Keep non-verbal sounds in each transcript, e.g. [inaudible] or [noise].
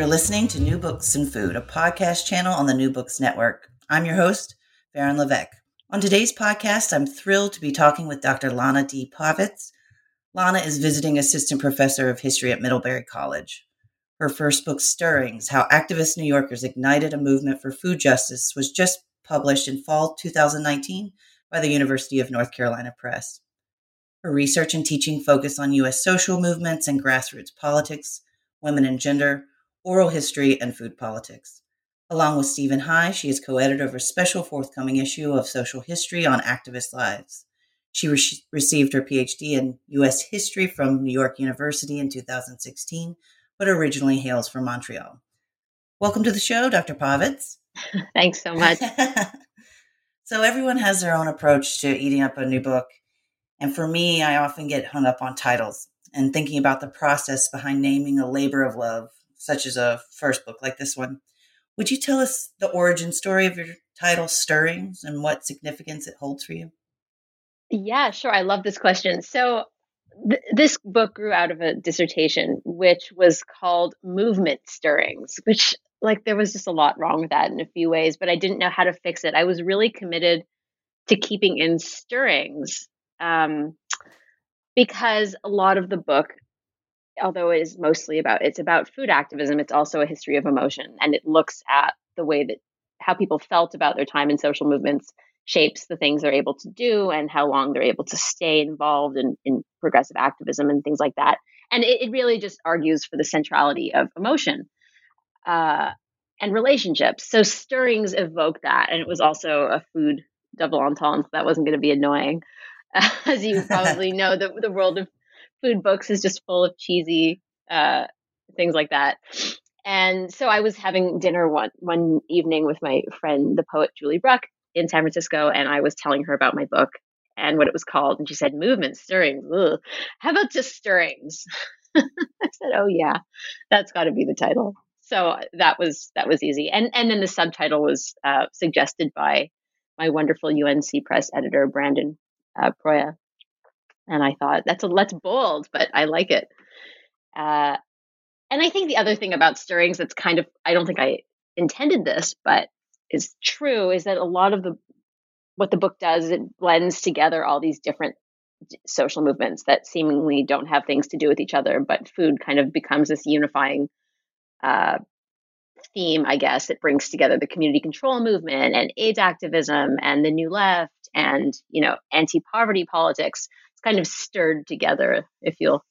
You're listening to New Books and Food, a podcast channel on the New Books Network. I'm your host, Baron Levesque. On today's podcast, I'm thrilled to be talking with Dr. Lana D. Povitz. Lana is visiting assistant professor of history at Middlebury College. Her first book, Stirrings How Activist New Yorkers Ignited a Movement for Food Justice, was just published in fall 2019 by the University of North Carolina Press. Her research and teaching focus on U.S. social movements and grassroots politics, women and gender, oral history, and food politics. Along with Stephen High, she is co editor of a special forthcoming issue of Social History on Activist Lives. She re- received her PhD in U.S. history from New York University in 2016, but originally hails from Montreal. Welcome to the show, Dr. Povitz. [laughs] Thanks so much. [laughs] so, everyone has their own approach to eating up a new book. And for me, I often get hung up on titles and thinking about the process behind naming a labor of love such as a first book like this one. Would you tell us the origin story of your title, Stirrings, and what significance it holds for you? Yeah, sure. I love this question. So, th- this book grew out of a dissertation, which was called Movement Stirrings, which, like, there was just a lot wrong with that in a few ways, but I didn't know how to fix it. I was really committed to keeping in stirrings um, because a lot of the book although it is mostly about it's about food activism, it's also a history of emotion, and it looks at the way that how people felt about their time in social movements shapes the things they're able to do and how long they're able to stay involved in, in progressive activism and things like that. And it, it really just argues for the centrality of emotion uh, and relationships. So stirrings evoke that, and it was also a food double entendre that wasn't going to be annoying. [laughs] as you probably [laughs] know, the, the world of food books is just full of cheesy uh, things like that. And so I was having dinner one one evening with my friend, the poet Julie Bruck, in San Francisco, and I was telling her about my book and what it was called, and she said, "Movement stirrings. Ugh. How about just stirrings?" [laughs] I said, "Oh yeah, that's got to be the title." So that was that was easy, and and then the subtitle was uh, suggested by my wonderful UNC Press editor Brandon uh, Proia, and I thought that's a that's bold, but I like it. Uh, and I think the other thing about stirrings that's kind of I don't think I intended this, but is true is that a lot of the what the book does is it blends together all these different social movements that seemingly don't have things to do with each other, but food kind of becomes this unifying uh, theme, I guess. It brings together the community control movement and AIDS activism and the New Left and you know anti-poverty politics it's kind of stirred together, if you'll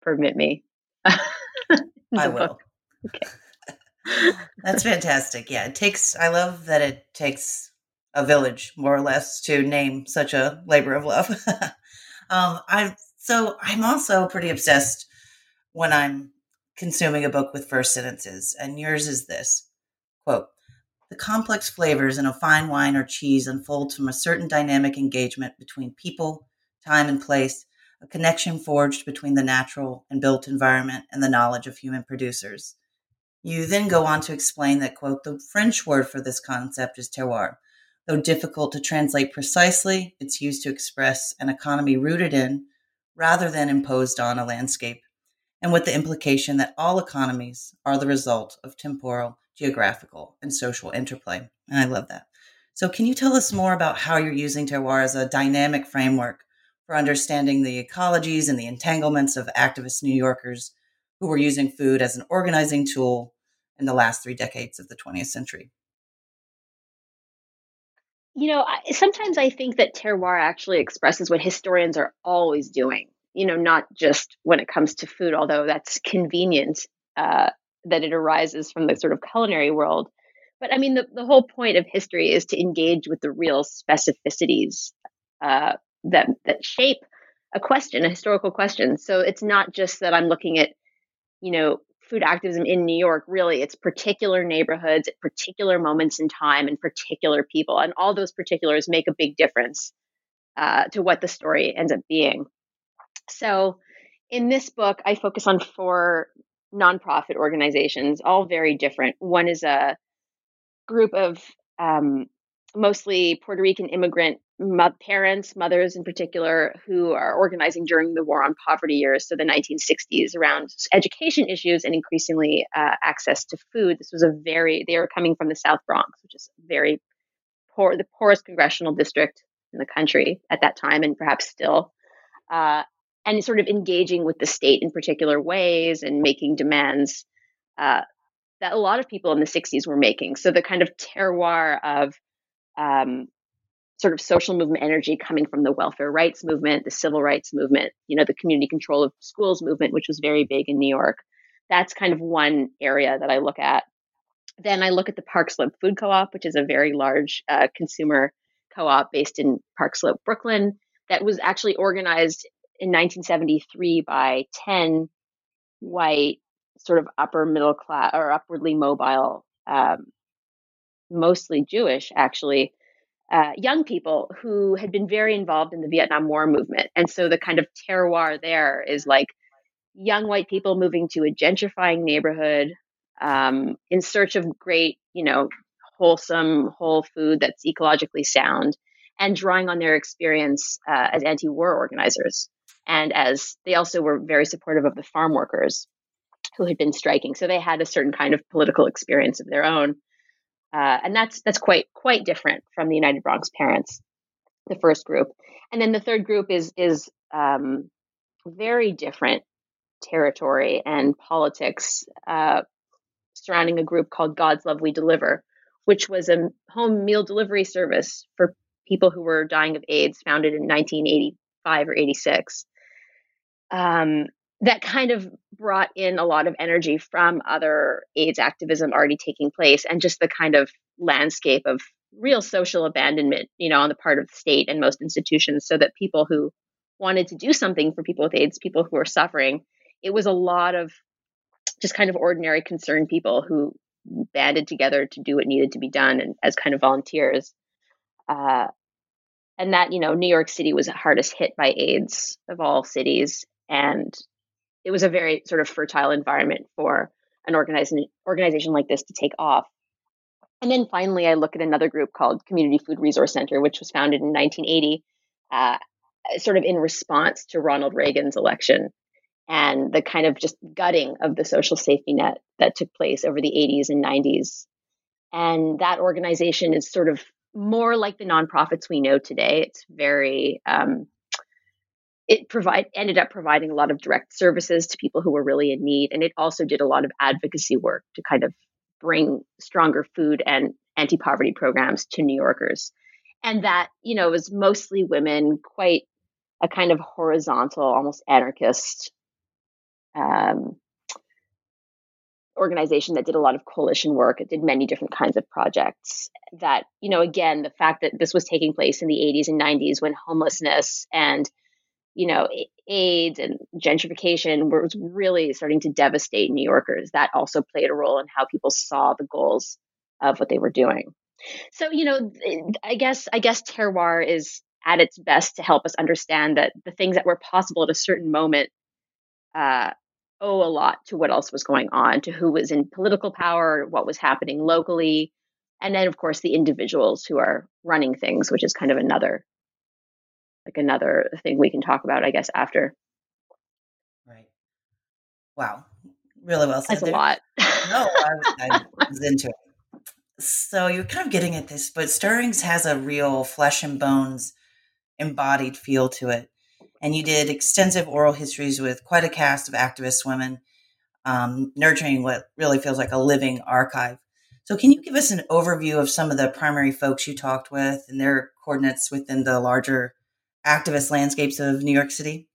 permit me. [laughs] I will. Okay. [laughs] That's fantastic. Yeah, it takes, I love that it takes a village, more or less, to name such a labor of love. [laughs] um, I so I'm also pretty obsessed when I'm consuming a book with first sentences, and yours is this quote: "The complex flavors in a fine wine or cheese unfold from a certain dynamic engagement between people, time and place, a connection forged between the natural and built environment and the knowledge of human producers. You then go on to explain that, quote, the French word for this concept is terroir. Though difficult to translate precisely, it's used to express an economy rooted in, rather than imposed on, a landscape, and with the implication that all economies are the result of temporal, geographical, and social interplay. And I love that. So, can you tell us more about how you're using terroir as a dynamic framework for understanding the ecologies and the entanglements of activist New Yorkers who were using food as an organizing tool in the last three decades of the 20th century. You know, sometimes I think that terroir actually expresses what historians are always doing, you know, not just when it comes to food, although that's convenient uh, that it arises from the sort of culinary world. But I mean, the, the whole point of history is to engage with the real specificities uh, that that shape a question, a historical question. So it's not just that I'm looking at, you know, food activism in New York, really, it's particular neighborhoods at particular moments in time and particular people. And all those particulars make a big difference uh, to what the story ends up being. So, in this book, I focus on four nonprofit organizations, all very different. One is a group of um, mostly Puerto Rican immigrant mo- parents, mothers in particular, who are organizing during the war on poverty years, so the 1960s, around education issues and increasingly uh, access to food. This was a very, they were coming from the South Bronx, which is very poor, the poorest congressional district in the country at that time, and perhaps still. Uh, and sort of engaging with the state in particular ways and making demands uh, that a lot of people in the 60s were making. So the kind of terroir of um, sort of social movement energy coming from the welfare rights movement, the civil rights movement, you know, the community control of schools movement, which was very big in New York. That's kind of one area that I look at. Then I look at the Park Slope Food Co op, which is a very large uh, consumer co op based in Park Slope, Brooklyn, that was actually organized in 1973 by 10 white, sort of upper middle class or upwardly mobile um, mostly Jewish, actually, uh, young people who had been very involved in the Vietnam War movement. And so the kind of terroir there is like young white people moving to a gentrifying neighborhood um, in search of great, you know, wholesome, whole food that's ecologically sound and drawing on their experience uh, as anti war organizers. And as they also were very supportive of the farm workers who had been striking. So they had a certain kind of political experience of their own. Uh, and that's that's quite quite different from the United Bronx Parents, the first group, and then the third group is is um, very different territory and politics uh, surrounding a group called God's Love We Deliver, which was a home meal delivery service for people who were dying of AIDS, founded in 1985 or 86. Um, that kind of brought in a lot of energy from other AIDS activism already taking place and just the kind of landscape of real social abandonment, you know, on the part of the state and most institutions, so that people who wanted to do something for people with AIDS, people who were suffering, it was a lot of just kind of ordinary concerned people who banded together to do what needed to be done and as kind of volunteers. Uh, and that, you know, New York City was the hardest hit by AIDS of all cities. And it was a very sort of fertile environment for an organization organization like this to take off. And then finally, I look at another group called Community Food Resource Center, which was founded in 1980, uh, sort of in response to Ronald Reagan's election and the kind of just gutting of the social safety net that took place over the 80s and 90s. And that organization is sort of more like the nonprofits we know today. It's very um, it provide ended up providing a lot of direct services to people who were really in need and it also did a lot of advocacy work to kind of bring stronger food and anti-poverty programs to new yorkers. And that you know was mostly women quite a kind of horizontal almost anarchist um, organization that did a lot of coalition work. It did many different kinds of projects that you know again the fact that this was taking place in the 80s and 90s when homelessness and you know, AIDS and gentrification was really starting to devastate New Yorkers. That also played a role in how people saw the goals of what they were doing. So, you know, I guess I guess terroir is at its best to help us understand that the things that were possible at a certain moment uh, owe a lot to what else was going on, to who was in political power, what was happening locally, and then of course the individuals who are running things, which is kind of another like another thing we can talk about, I guess, after. Right. Wow. Really well said. That's there. a lot. no, I, I [laughs] was into it. So you're kind of getting at this, but Stirrings has a real flesh and bones embodied feel to it. And you did extensive oral histories with quite a cast of activist women, um, nurturing what really feels like a living archive. So, can you give us an overview of some of the primary folks you talked with and their coordinates within the larger activist landscapes of New York City?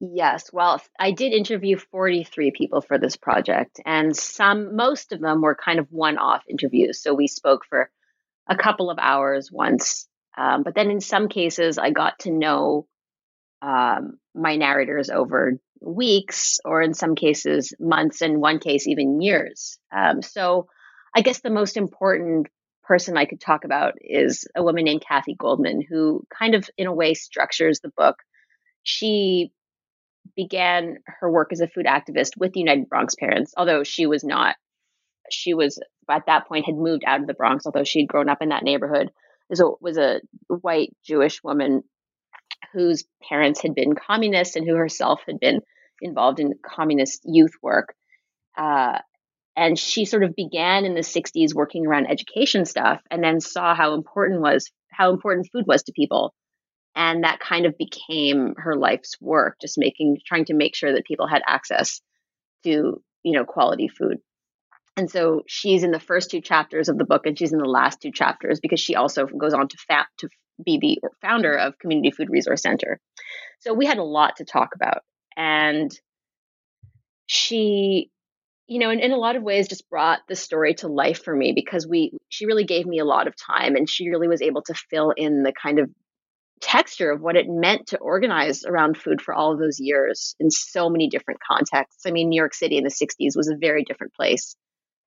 Yes. Well, I did interview 43 people for this project, and some, most of them were kind of one off interviews. So we spoke for a couple of hours once. Um, but then in some cases, I got to know um, my narrators over weeks, or in some cases, months, in one case, even years. Um, so I guess the most important person I could talk about is a woman named Kathy Goldman, who kind of, in a way, structures the book. She began her work as a food activist with the United Bronx Parents, although she was not, she was at that point had moved out of the Bronx, although she'd grown up in that neighborhood. A, was a white Jewish woman whose parents had been communists and who herself had been involved in communist youth work. Uh, and she sort of began in the 60s working around education stuff and then saw how important was how important food was to people. And that kind of became her life's work just making trying to make sure that people had access to you know quality food. And so she's in the first two chapters of the book and she's in the last two chapters because she also goes on to fa- to be the founder of community food resource center. So we had a lot to talk about. And she you know in, in a lot of ways just brought the story to life for me because we she really gave me a lot of time and she really was able to fill in the kind of texture of what it meant to organize around food for all of those years in so many different contexts. I mean, New York City in the 60s was a very different place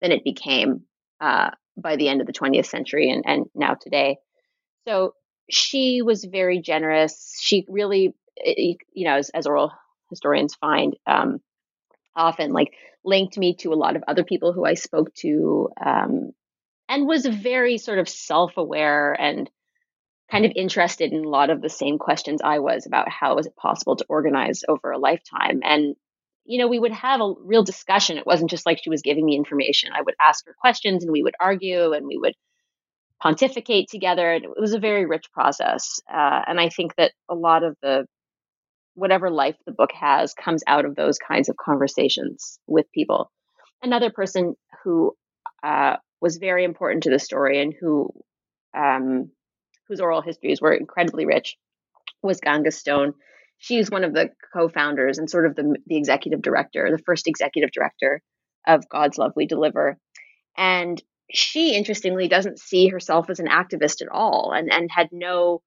than it became uh, by the end of the 20th century and, and now today. So she was very generous. She really, you know, as, as oral historians find, um, often like linked me to a lot of other people who I spoke to um, and was very sort of self aware and kind of interested in a lot of the same questions I was about how is it possible to organize over a lifetime. And, you know, we would have a real discussion. It wasn't just like she was giving me information. I would ask her questions and we would argue and we would pontificate together. And It was a very rich process. Uh, and I think that a lot of the whatever life the book has comes out of those kinds of conversations with people. Another person who uh, was very important to the story and who um, whose oral histories were incredibly rich, was Ganga Stone. She's one of the co-founders and sort of the, the executive director, the first executive director of God's Love We Deliver. And she, interestingly, doesn't see herself as an activist at all and, and had no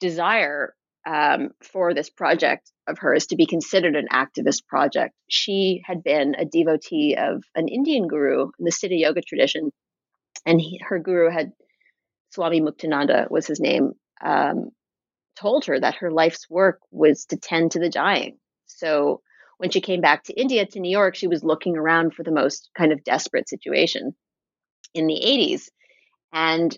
desire um, for this project of hers to be considered an activist project. She had been a devotee of an Indian guru in the Siddha Yoga tradition, and he, her guru had Swami Muktananda was his name, um, told her that her life's work was to tend to the dying. So when she came back to India, to New York, she was looking around for the most kind of desperate situation in the 80s. And,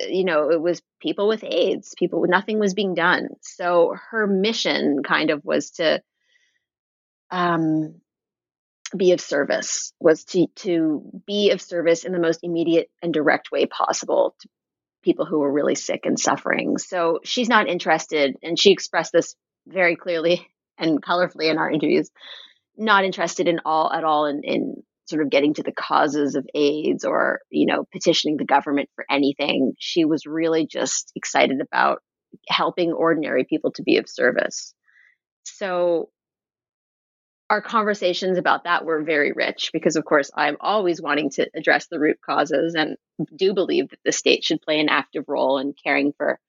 uh, you know, it was people with AIDS, people, with nothing was being done. So her mission kind of was to um, be of service, was to, to be of service in the most immediate and direct way possible to people who were really sick and suffering. So she's not interested, and she expressed this very clearly and colorfully in our interviews, not interested in all at all in, in sort of getting to the causes of AIDS or, you know, petitioning the government for anything. She was really just excited about helping ordinary people to be of service. So our conversations about that were very rich because of course i'm always wanting to address the root causes and do believe that the state should play an active role in caring for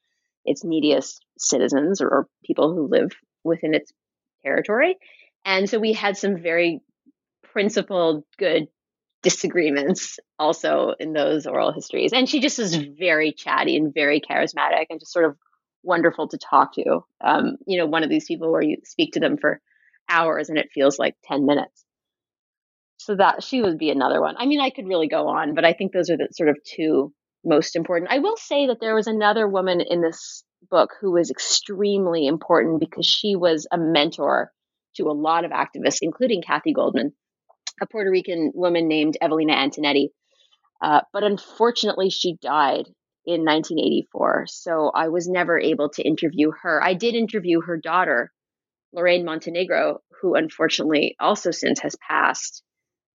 its neediest citizens or, or people who live within its territory and so we had some very principled good disagreements also in those oral histories and she just was very chatty and very charismatic and just sort of wonderful to talk to um, you know one of these people where you speak to them for hours and it feels like 10 minutes. So that she would be another one. I mean, I could really go on, but I think those are the sort of two most important. I will say that there was another woman in this book who was extremely important because she was a mentor to a lot of activists, including Kathy Goldman, a Puerto Rican woman named Evelina Antonetti. Uh, but unfortunately, she died in 1984. So I was never able to interview her. I did interview her daughter, Lorraine Montenegro, who unfortunately also since has passed.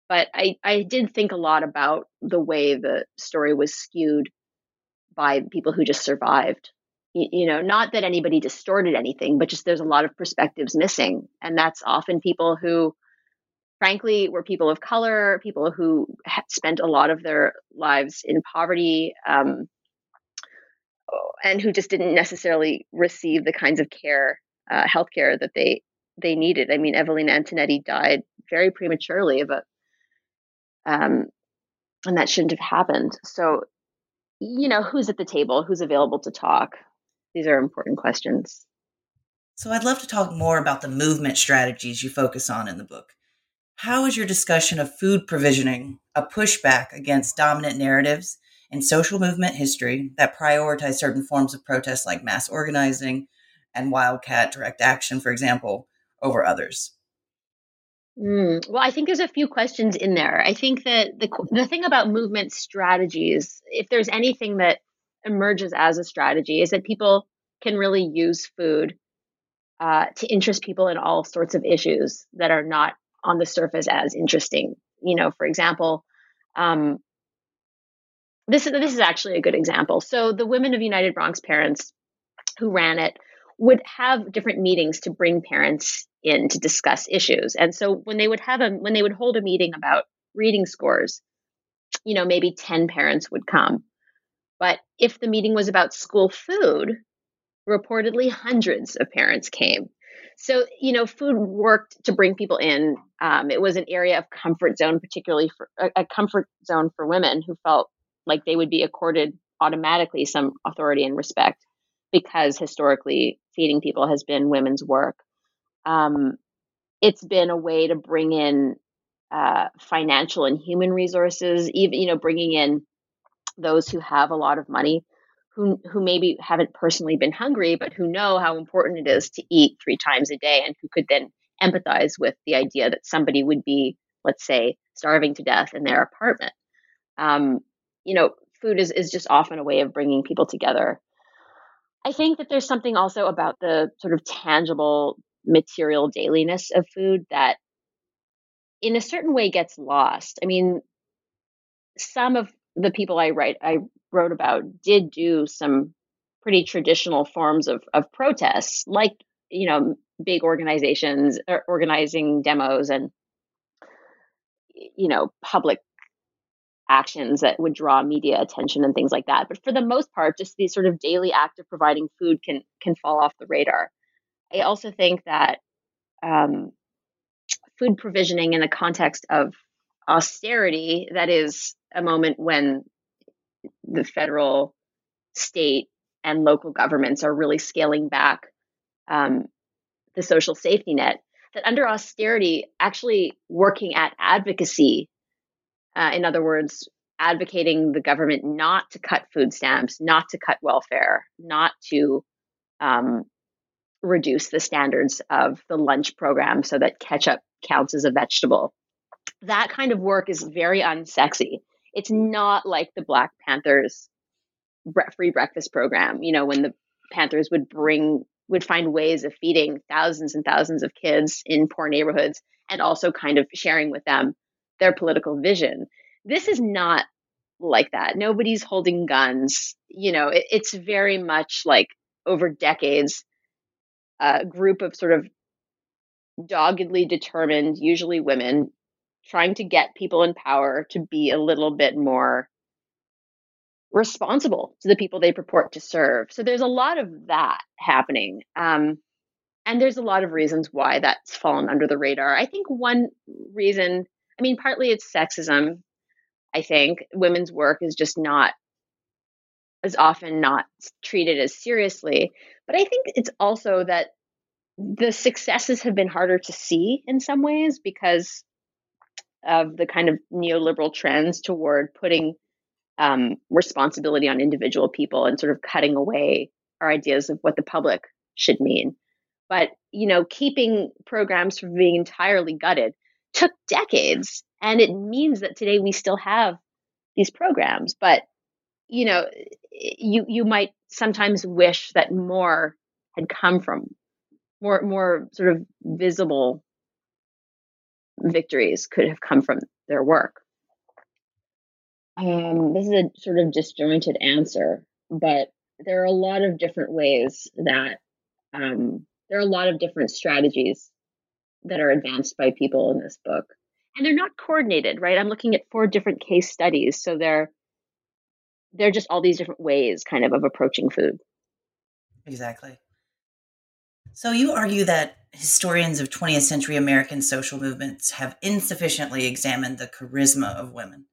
But I, I did think a lot about the way the story was skewed by people who just survived. You, you know, not that anybody distorted anything, but just there's a lot of perspectives missing. And that's often people who, frankly, were people of color, people who spent a lot of their lives in poverty. Um, and who just didn't necessarily receive the kinds of care uh, healthcare that they they needed. I mean, Evelina Antonetti died very prematurely of a, um, and that shouldn't have happened. So, you know, who's at the table? Who's available to talk? These are important questions. So, I'd love to talk more about the movement strategies you focus on in the book. How is your discussion of food provisioning a pushback against dominant narratives in social movement history that prioritize certain forms of protest like mass organizing and wildcat direct action, for example, over others? Mm, well, I think there's a few questions in there. I think that the the thing about movement strategies, if there's anything that emerges as a strategy, is that people can really use food uh, to interest people in all sorts of issues that are not on the surface as interesting. You know, for example, um, this is this is actually a good example. So the Women of United Bronx Parents who ran it would have different meetings to bring parents in to discuss issues. And so when they would have a when they would hold a meeting about reading scores, you know, maybe 10 parents would come. But if the meeting was about school food, reportedly hundreds of parents came. So, you know, food worked to bring people in. Um, it was an area of comfort zone, particularly for a, a comfort zone for women who felt like they would be accorded automatically some authority and respect because historically feeding people has been women's work. Um, it's been a way to bring in uh, financial and human resources, even you know, bringing in those who have a lot of money, who who maybe haven't personally been hungry, but who know how important it is to eat three times a day, and who could then empathize with the idea that somebody would be, let's say, starving to death in their apartment. Um, you know, food is, is just often a way of bringing people together. I think that there's something also about the sort of tangible material dailiness of food that in a certain way gets lost. I mean, some of the people I write I wrote about did do some pretty traditional forms of of protests, like you know big organizations organizing demos and you know public actions that would draw media attention and things like that. But for the most part, just the sort of daily act of providing food can can fall off the radar. I also think that um, food provisioning in the context of austerity, that is a moment when the federal, state, and local governments are really scaling back um, the social safety net. That under austerity, actually working at advocacy uh, in other words, advocating the government not to cut food stamps, not to cut welfare, not to um, reduce the standards of the lunch program so that ketchup counts as a vegetable. That kind of work is very unsexy. It's not like the Black Panthers free breakfast program, you know, when the Panthers would bring would find ways of feeding thousands and thousands of kids in poor neighborhoods and also kind of sharing with them their political vision. This is not like that. Nobody's holding guns. You know, it, it's very much like over decades, a group of sort of doggedly determined, usually women, trying to get people in power to be a little bit more responsible to the people they purport to serve. So there's a lot of that happening. Um, and there's a lot of reasons why that's fallen under the radar. I think one reason I mean, partly it's sexism. I think women's work is just not as often not treated as seriously. But I think it's also that the successes have been harder to see in some ways because of the kind of neoliberal trends toward putting um, responsibility on individual people and sort of cutting away our ideas of what the public should mean. But you know, keeping programs from being entirely gutted took decades. And it means that today we still have these programs. But, you know, you, you might sometimes wish that more had come from more, more sort of visible victories could have come from their work. Um, this is a sort of disjointed answer, but there are a lot of different ways that um, there are a lot of different strategies that are advanced by people in this book. And they're not coordinated, right? I'm looking at four different case studies. So they're they're just all these different ways kind of of approaching food. Exactly. So you argue that historians of 20th century American social movements have insufficiently examined the charisma of women,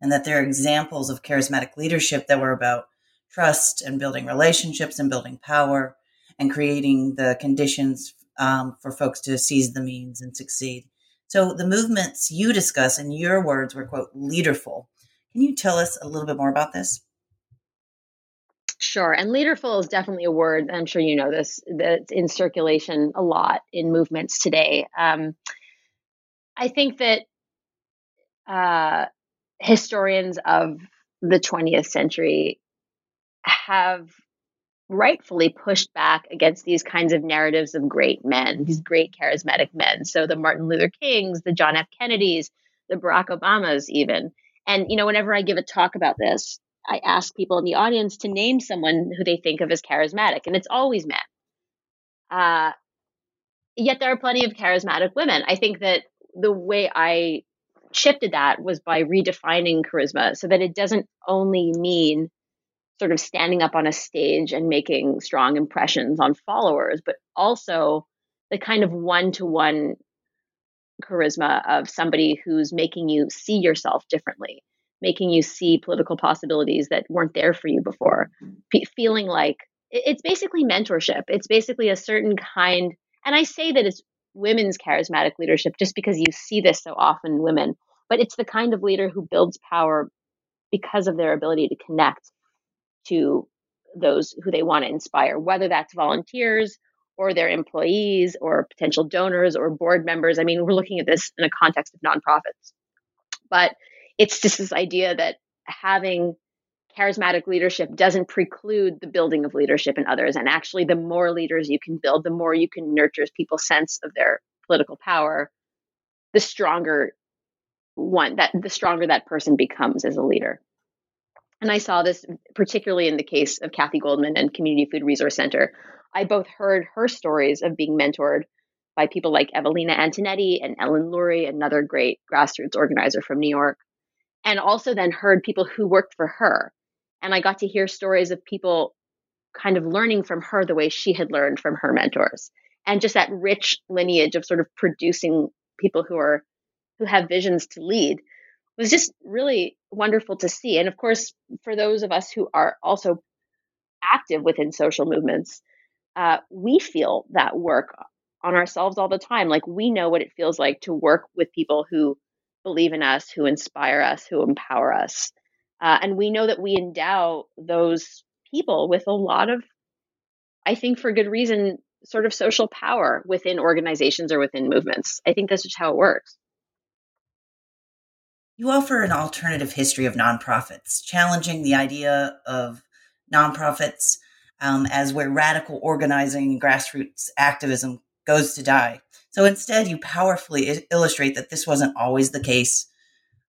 and that there are examples of charismatic leadership that were about trust and building relationships and building power and creating the conditions um, for folks to seize the means and succeed. So the movements you discuss in your words were, quote, leaderful. Can you tell us a little bit more about this? Sure. And leaderful is definitely a word, I'm sure you know this, that's in circulation a lot in movements today. Um, I think that uh, historians of the 20th century have rightfully pushed back against these kinds of narratives of great men, these great charismatic men. So the Martin Luther Kings, the John F. Kennedys, the Barack Obamas, even. And, you know, whenever I give a talk about this, I ask people in the audience to name someone who they think of as charismatic, and it's always men. Uh, yet there are plenty of charismatic women. I think that the way I shifted that was by redefining charisma so that it doesn't only mean sort of standing up on a stage and making strong impressions on followers, but also the kind of one to one charisma of somebody who's making you see yourself differently, making you see political possibilities that weren't there for you before, P- feeling like it's basically mentorship. It's basically a certain kind, and I say that it's women's charismatic leadership just because you see this so often in women, but it's the kind of leader who builds power because of their ability to connect to those who they want to inspire, whether that's volunteers or their employees or potential donors or board members. I mean, we're looking at this in a context of nonprofits. But it's just this idea that having charismatic leadership doesn't preclude the building of leadership in others. And actually, the more leaders you can build, the more you can nurture people's sense of their political power, the stronger one that the stronger that person becomes as a leader. And I saw this particularly in the case of Kathy Goldman and Community Food Resource Center. I both heard her stories of being mentored by people like Evelina Antonetti and Ellen Lurie, another great grassroots organizer from New York, and also then heard people who worked for her. And I got to hear stories of people kind of learning from her the way she had learned from her mentors. And just that rich lineage of sort of producing people who are who have visions to lead was just really wonderful to see. And of course, for those of us who are also active within social movements, uh, we feel that work on ourselves all the time. Like we know what it feels like to work with people who believe in us, who inspire us, who empower us. Uh, and we know that we endow those people with a lot of, I think for good reason, sort of social power within organizations or within movements. I think that's just how it works. You offer an alternative history of nonprofits, challenging the idea of nonprofits um, as where radical organizing and grassroots activism goes to die. So instead, you powerfully illustrate that this wasn't always the case,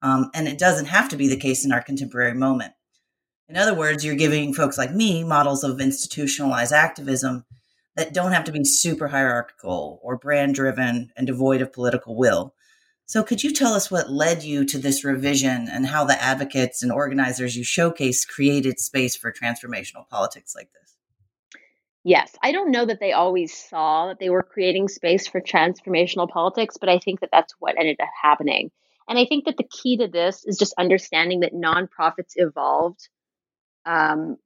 um, and it doesn't have to be the case in our contemporary moment. In other words, you're giving folks like me models of institutionalized activism that don't have to be super hierarchical or brand driven and devoid of political will. So, could you tell us what led you to this revision and how the advocates and organizers you showcase created space for transformational politics like this? Yes, I don't know that they always saw that they were creating space for transformational politics, but I think that that's what ended up happening. And I think that the key to this is just understanding that nonprofits evolved. Um,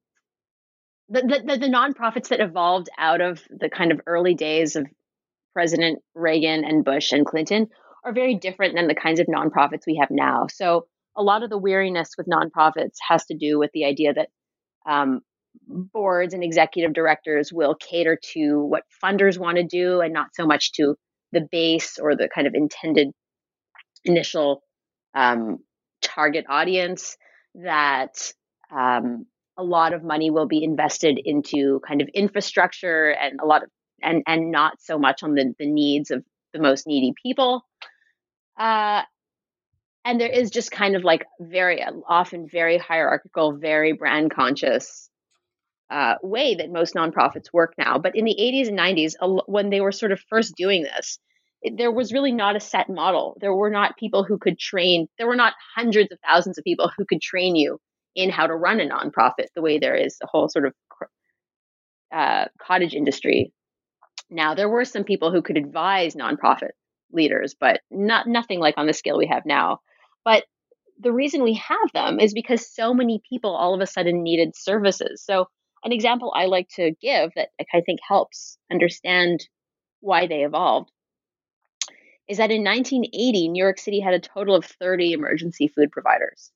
the, the, the nonprofits that evolved out of the kind of early days of President Reagan and Bush and Clinton are very different than the kinds of nonprofits we have now. So a lot of the weariness with nonprofits has to do with the idea that um, boards and executive directors will cater to what funders want to do and not so much to the base or the kind of intended initial um, target audience that um, a lot of money will be invested into kind of infrastructure and a lot of and and not so much on the, the needs of the most needy people. Uh, and there is just kind of like very often very hierarchical, very brand conscious uh, way that most nonprofits work now. But in the 80s and 90s, when they were sort of first doing this, there was really not a set model. There were not people who could train, there were not hundreds of thousands of people who could train you in how to run a nonprofit the way there is a whole sort of uh, cottage industry Now, there were some people who could advise nonprofit leaders, but not nothing like on the scale we have now. But the reason we have them is because so many people all of a sudden needed services. So, an example I like to give that I think helps understand why they evolved is that in 1980, New York City had a total of 30 emergency food providers.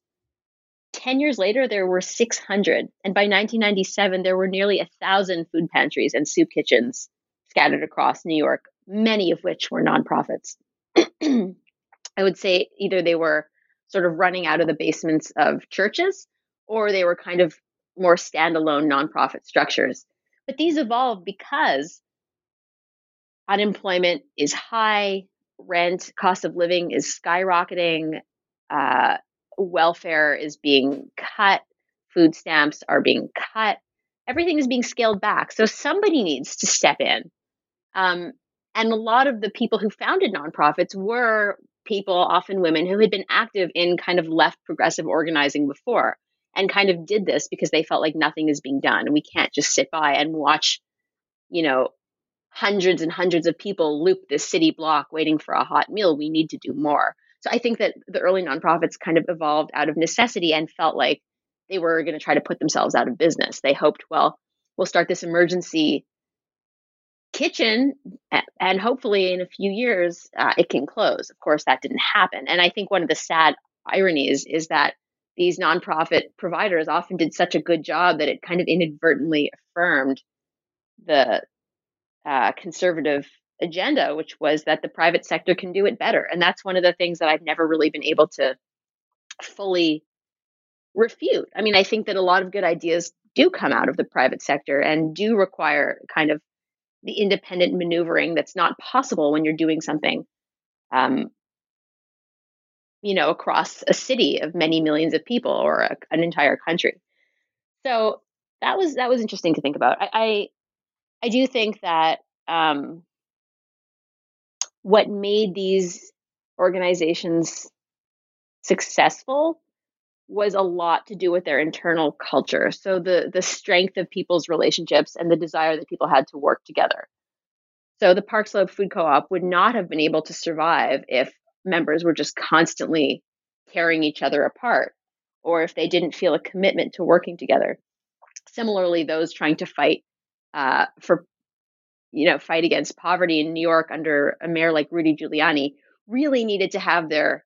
10 years later, there were 600. And by 1997, there were nearly 1,000 food pantries and soup kitchens scattered across New York, many of which were nonprofits. [clears throat] I would say either they were sort of running out of the basements of churches or they were kind of more standalone nonprofit structures. But these evolve because unemployment is high, rent, cost of living is skyrocketing, uh, welfare is being cut, food stamps are being cut, everything is being scaled back. So somebody needs to step in. Um, and a lot of the people who founded nonprofits were people, often women, who had been active in kind of left progressive organizing before and kind of did this because they felt like nothing is being done. We can't just sit by and watch, you know, hundreds and hundreds of people loop this city block waiting for a hot meal. We need to do more. So I think that the early nonprofits kind of evolved out of necessity and felt like they were going to try to put themselves out of business. They hoped, well, we'll start this emergency kitchen and hopefully in a few years uh, it can close. Of course, that didn't happen. And I think one of the sad ironies is that these nonprofit providers often did such a good job that it kind of inadvertently affirmed the uh, conservative agenda, which was that the private sector can do it better. And that's one of the things that I've never really been able to fully refute. I mean, I think that a lot of good ideas do come out of the private sector and do require kind of the independent maneuvering that's not possible when you're doing something um, you know across a city of many millions of people or a, an entire country so that was that was interesting to think about i i, I do think that um, what made these organizations successful was a lot to do with their internal culture. So the the strength of people's relationships and the desire that people had to work together. So the Park Slope Food Co-op would not have been able to survive if members were just constantly tearing each other apart or if they didn't feel a commitment to working together. Similarly, those trying to fight uh, for you know, fight against poverty in New York under a mayor like Rudy Giuliani really needed to have their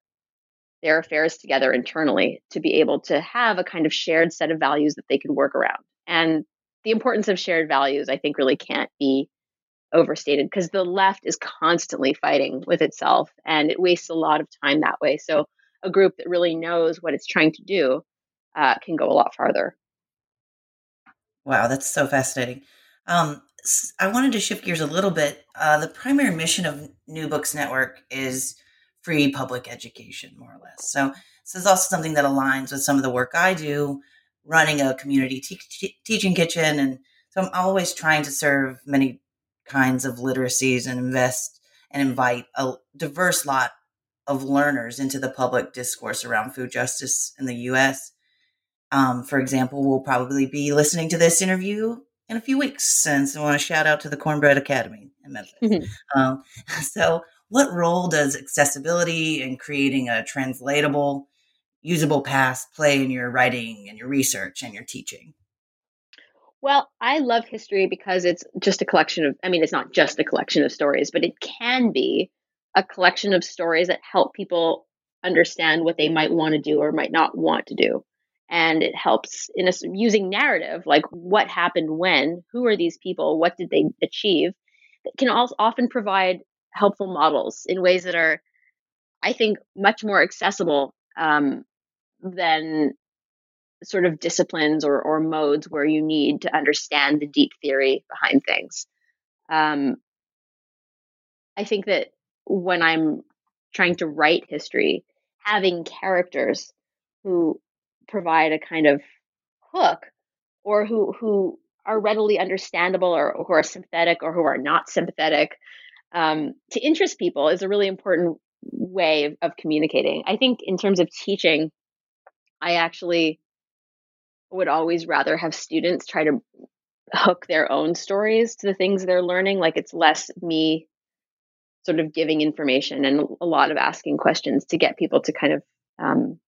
their affairs together internally to be able to have a kind of shared set of values that they could work around. And the importance of shared values, I think, really can't be overstated because the left is constantly fighting with itself and it wastes a lot of time that way. So, a group that really knows what it's trying to do uh, can go a lot farther. Wow, that's so fascinating. Um, I wanted to shift gears a little bit. Uh, the primary mission of New Books Network is free public education, more or less. So this is also something that aligns with some of the work I do, running a community te- teaching kitchen, and so I'm always trying to serve many kinds of literacies and invest and invite a diverse lot of learners into the public discourse around food justice in the U.S. Um, for example, we'll probably be listening to this interview in a few weeks. Since I want to shout out to the Cornbread Academy in Memphis. Mm-hmm. Um, [laughs] so, what role does accessibility and creating a translatable, usable past play in your writing and your research and your teaching? Well, I love history because it's just a collection of, I mean, it's not just a collection of stories, but it can be a collection of stories that help people understand what they might want to do or might not want to do. And it helps in a, using narrative like what happened when who are these people what did they achieve that can also often provide helpful models in ways that are i think much more accessible um, than sort of disciplines or, or modes where you need to understand the deep theory behind things. Um, i think that when i'm trying to write history having characters who provide a kind of hook or who who are readily understandable or who are sympathetic or who are not sympathetic um, to interest people is a really important way of, of communicating. I think in terms of teaching i actually would always rather have students try to hook their own stories to the things they're learning. Like it's less me sort of giving information and a lot of asking questions to get people to kind of um,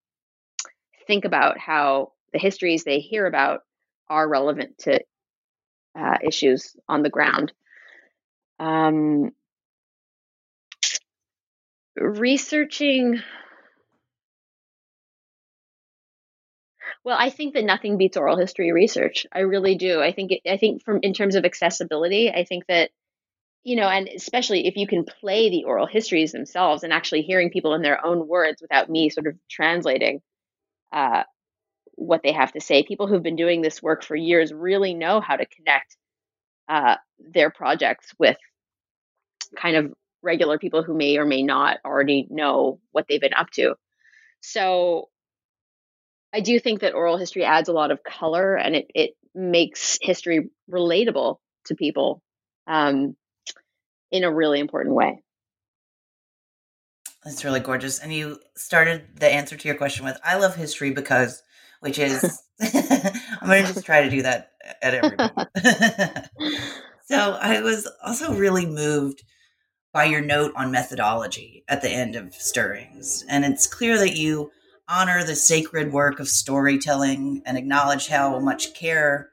think about how the histories they hear about are relevant to uh, issues on the ground. Um, researching well i think that nothing beats oral history research i really do i think i think from in terms of accessibility i think that you know and especially if you can play the oral histories themselves and actually hearing people in their own words without me sort of translating uh, what they have to say people who've been doing this work for years really know how to connect uh, their projects with kind of regular people who may or may not already know what they've been up to. So I do think that oral history adds a lot of color and it, it makes history relatable to people um, in a really important way. That's really gorgeous. And you started the answer to your question with I love history because, which is, [laughs] [laughs] I'm going to just try to do that at every [laughs] so I was also really moved by your note on methodology at the end of Stirrings. And it's clear that you honor the sacred work of storytelling and acknowledge how much care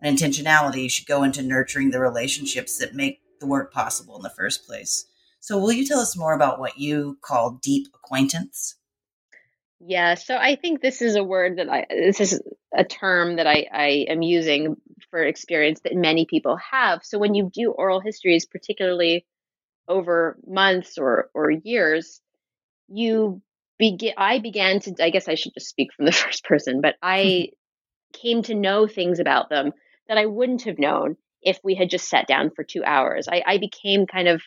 and intentionality should go into nurturing the relationships that make the work possible in the first place. So, will you tell us more about what you call deep acquaintance? Yeah, so I think this is a word that I, this is a term that I, I am using for experience that many people have. So, when you do oral histories, particularly over months or or years, you I began to. I guess I should just speak from the [laughs] first person, but I [laughs] came to know things about them that I wouldn't have known if we had just sat down for two hours. I, I became kind of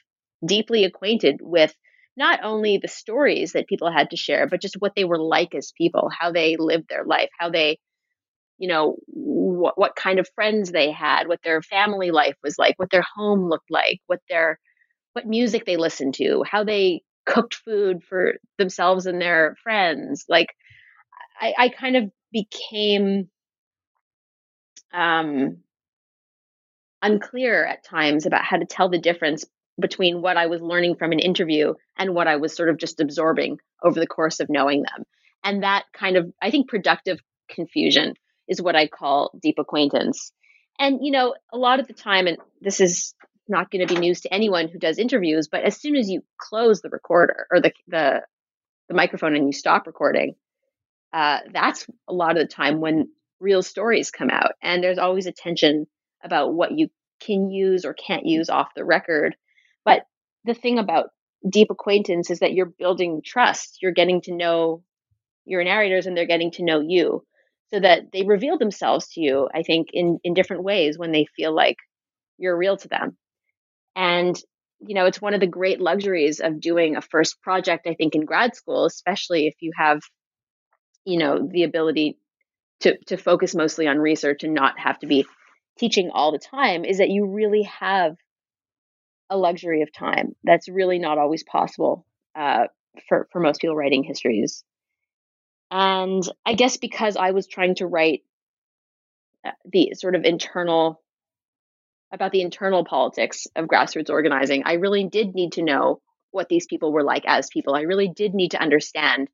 deeply acquainted with not only the stories that people had to share, but just what they were like as people, how they lived their life, how they, you know, what, what kind of friends they had, what their family life was like, what their home looked like, what their what music they listened to, how they cooked food for themselves and their friends. Like I, I kind of became um, unclear at times about how to tell the difference between what I was learning from an interview and what I was sort of just absorbing over the course of knowing them. And that kind of, I think, productive confusion is what I call deep acquaintance. And, you know, a lot of the time, and this is not going to be news to anyone who does interviews, but as soon as you close the recorder or the the, the microphone and you stop recording, uh, that's a lot of the time when real stories come out, and there's always a tension about what you can use or can't use off the record. But the thing about deep acquaintance is that you're building trust. You're getting to know your narrators, and they're getting to know you, so that they reveal themselves to you. I think in in different ways when they feel like you're real to them. And, you know, it's one of the great luxuries of doing a first project, I think, in grad school, especially if you have, you know, the ability to, to focus mostly on research and not have to be teaching all the time, is that you really have a luxury of time that's really not always possible uh, for, for most people writing histories. And I guess because I was trying to write uh, the sort of internal about the internal politics of grassroots organizing, I really did need to know what these people were like as people. I really did need to understand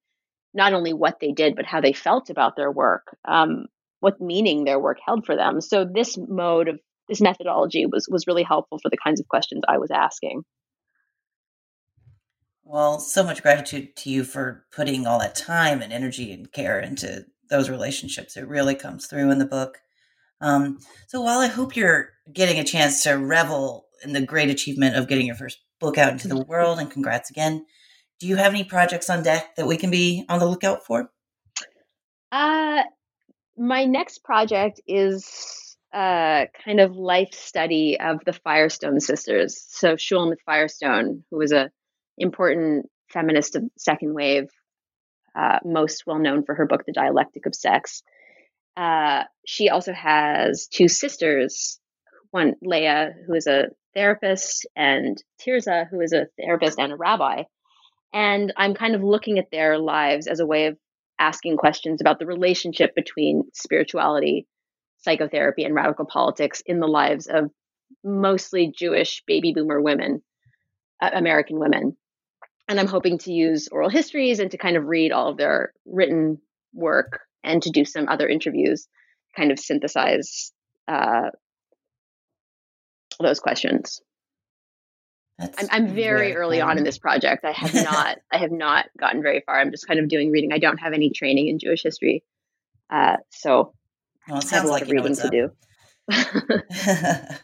not only what they did, but how they felt about their work, um, what meaning their work held for them. So this mode of this methodology was was really helpful for the kinds of questions I was asking. Well, so much gratitude to you for putting all that time and energy and care into those relationships. It really comes through in the book. Um, so while I hope you're getting a chance to revel in the great achievement of getting your first book out into the world, and congrats again, do you have any projects on deck that we can be on the lookout for? Uh, my next project is a uh, kind of life study of the Firestone sisters. So Shulamith Firestone, who was a important feminist of second wave, uh, most well known for her book, The Dialectic of Sex. Uh, she also has two sisters, one Leah, who is a therapist, and Tirzah, who is a therapist and a rabbi. And I'm kind of looking at their lives as a way of asking questions about the relationship between spirituality, psychotherapy and radical politics in the lives of mostly Jewish baby boomer women, uh, American women. And I'm hoping to use oral histories and to kind of read all of their written work and to do some other interviews, kind of synthesize uh, those questions. I'm, I'm, very, very early on in this project. I have not [laughs] I have not gotten very far. I'm just kind of doing reading. I don't have any training in Jewish history, uh, so well, I have a lot like of reading to do. [laughs]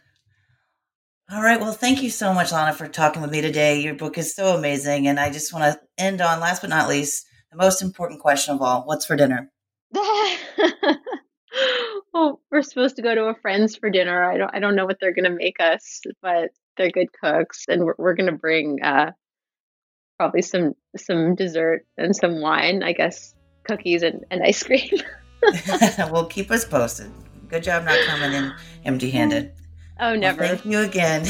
All right. Well, thank you so much, Lana, for talking with me today. Your book is so amazing, and I just want to end on last but not least the most important question of all: What's for dinner? [laughs] well, we're supposed to go to a friend's for dinner. I don't I don't know what they're going to make us, but they're good cooks, and we're, we're going to bring uh, probably some some dessert and some wine. I guess cookies and, and ice cream. [laughs] [laughs] well, keep us posted. Good job not coming in empty handed. Oh, never. Well, thank you again.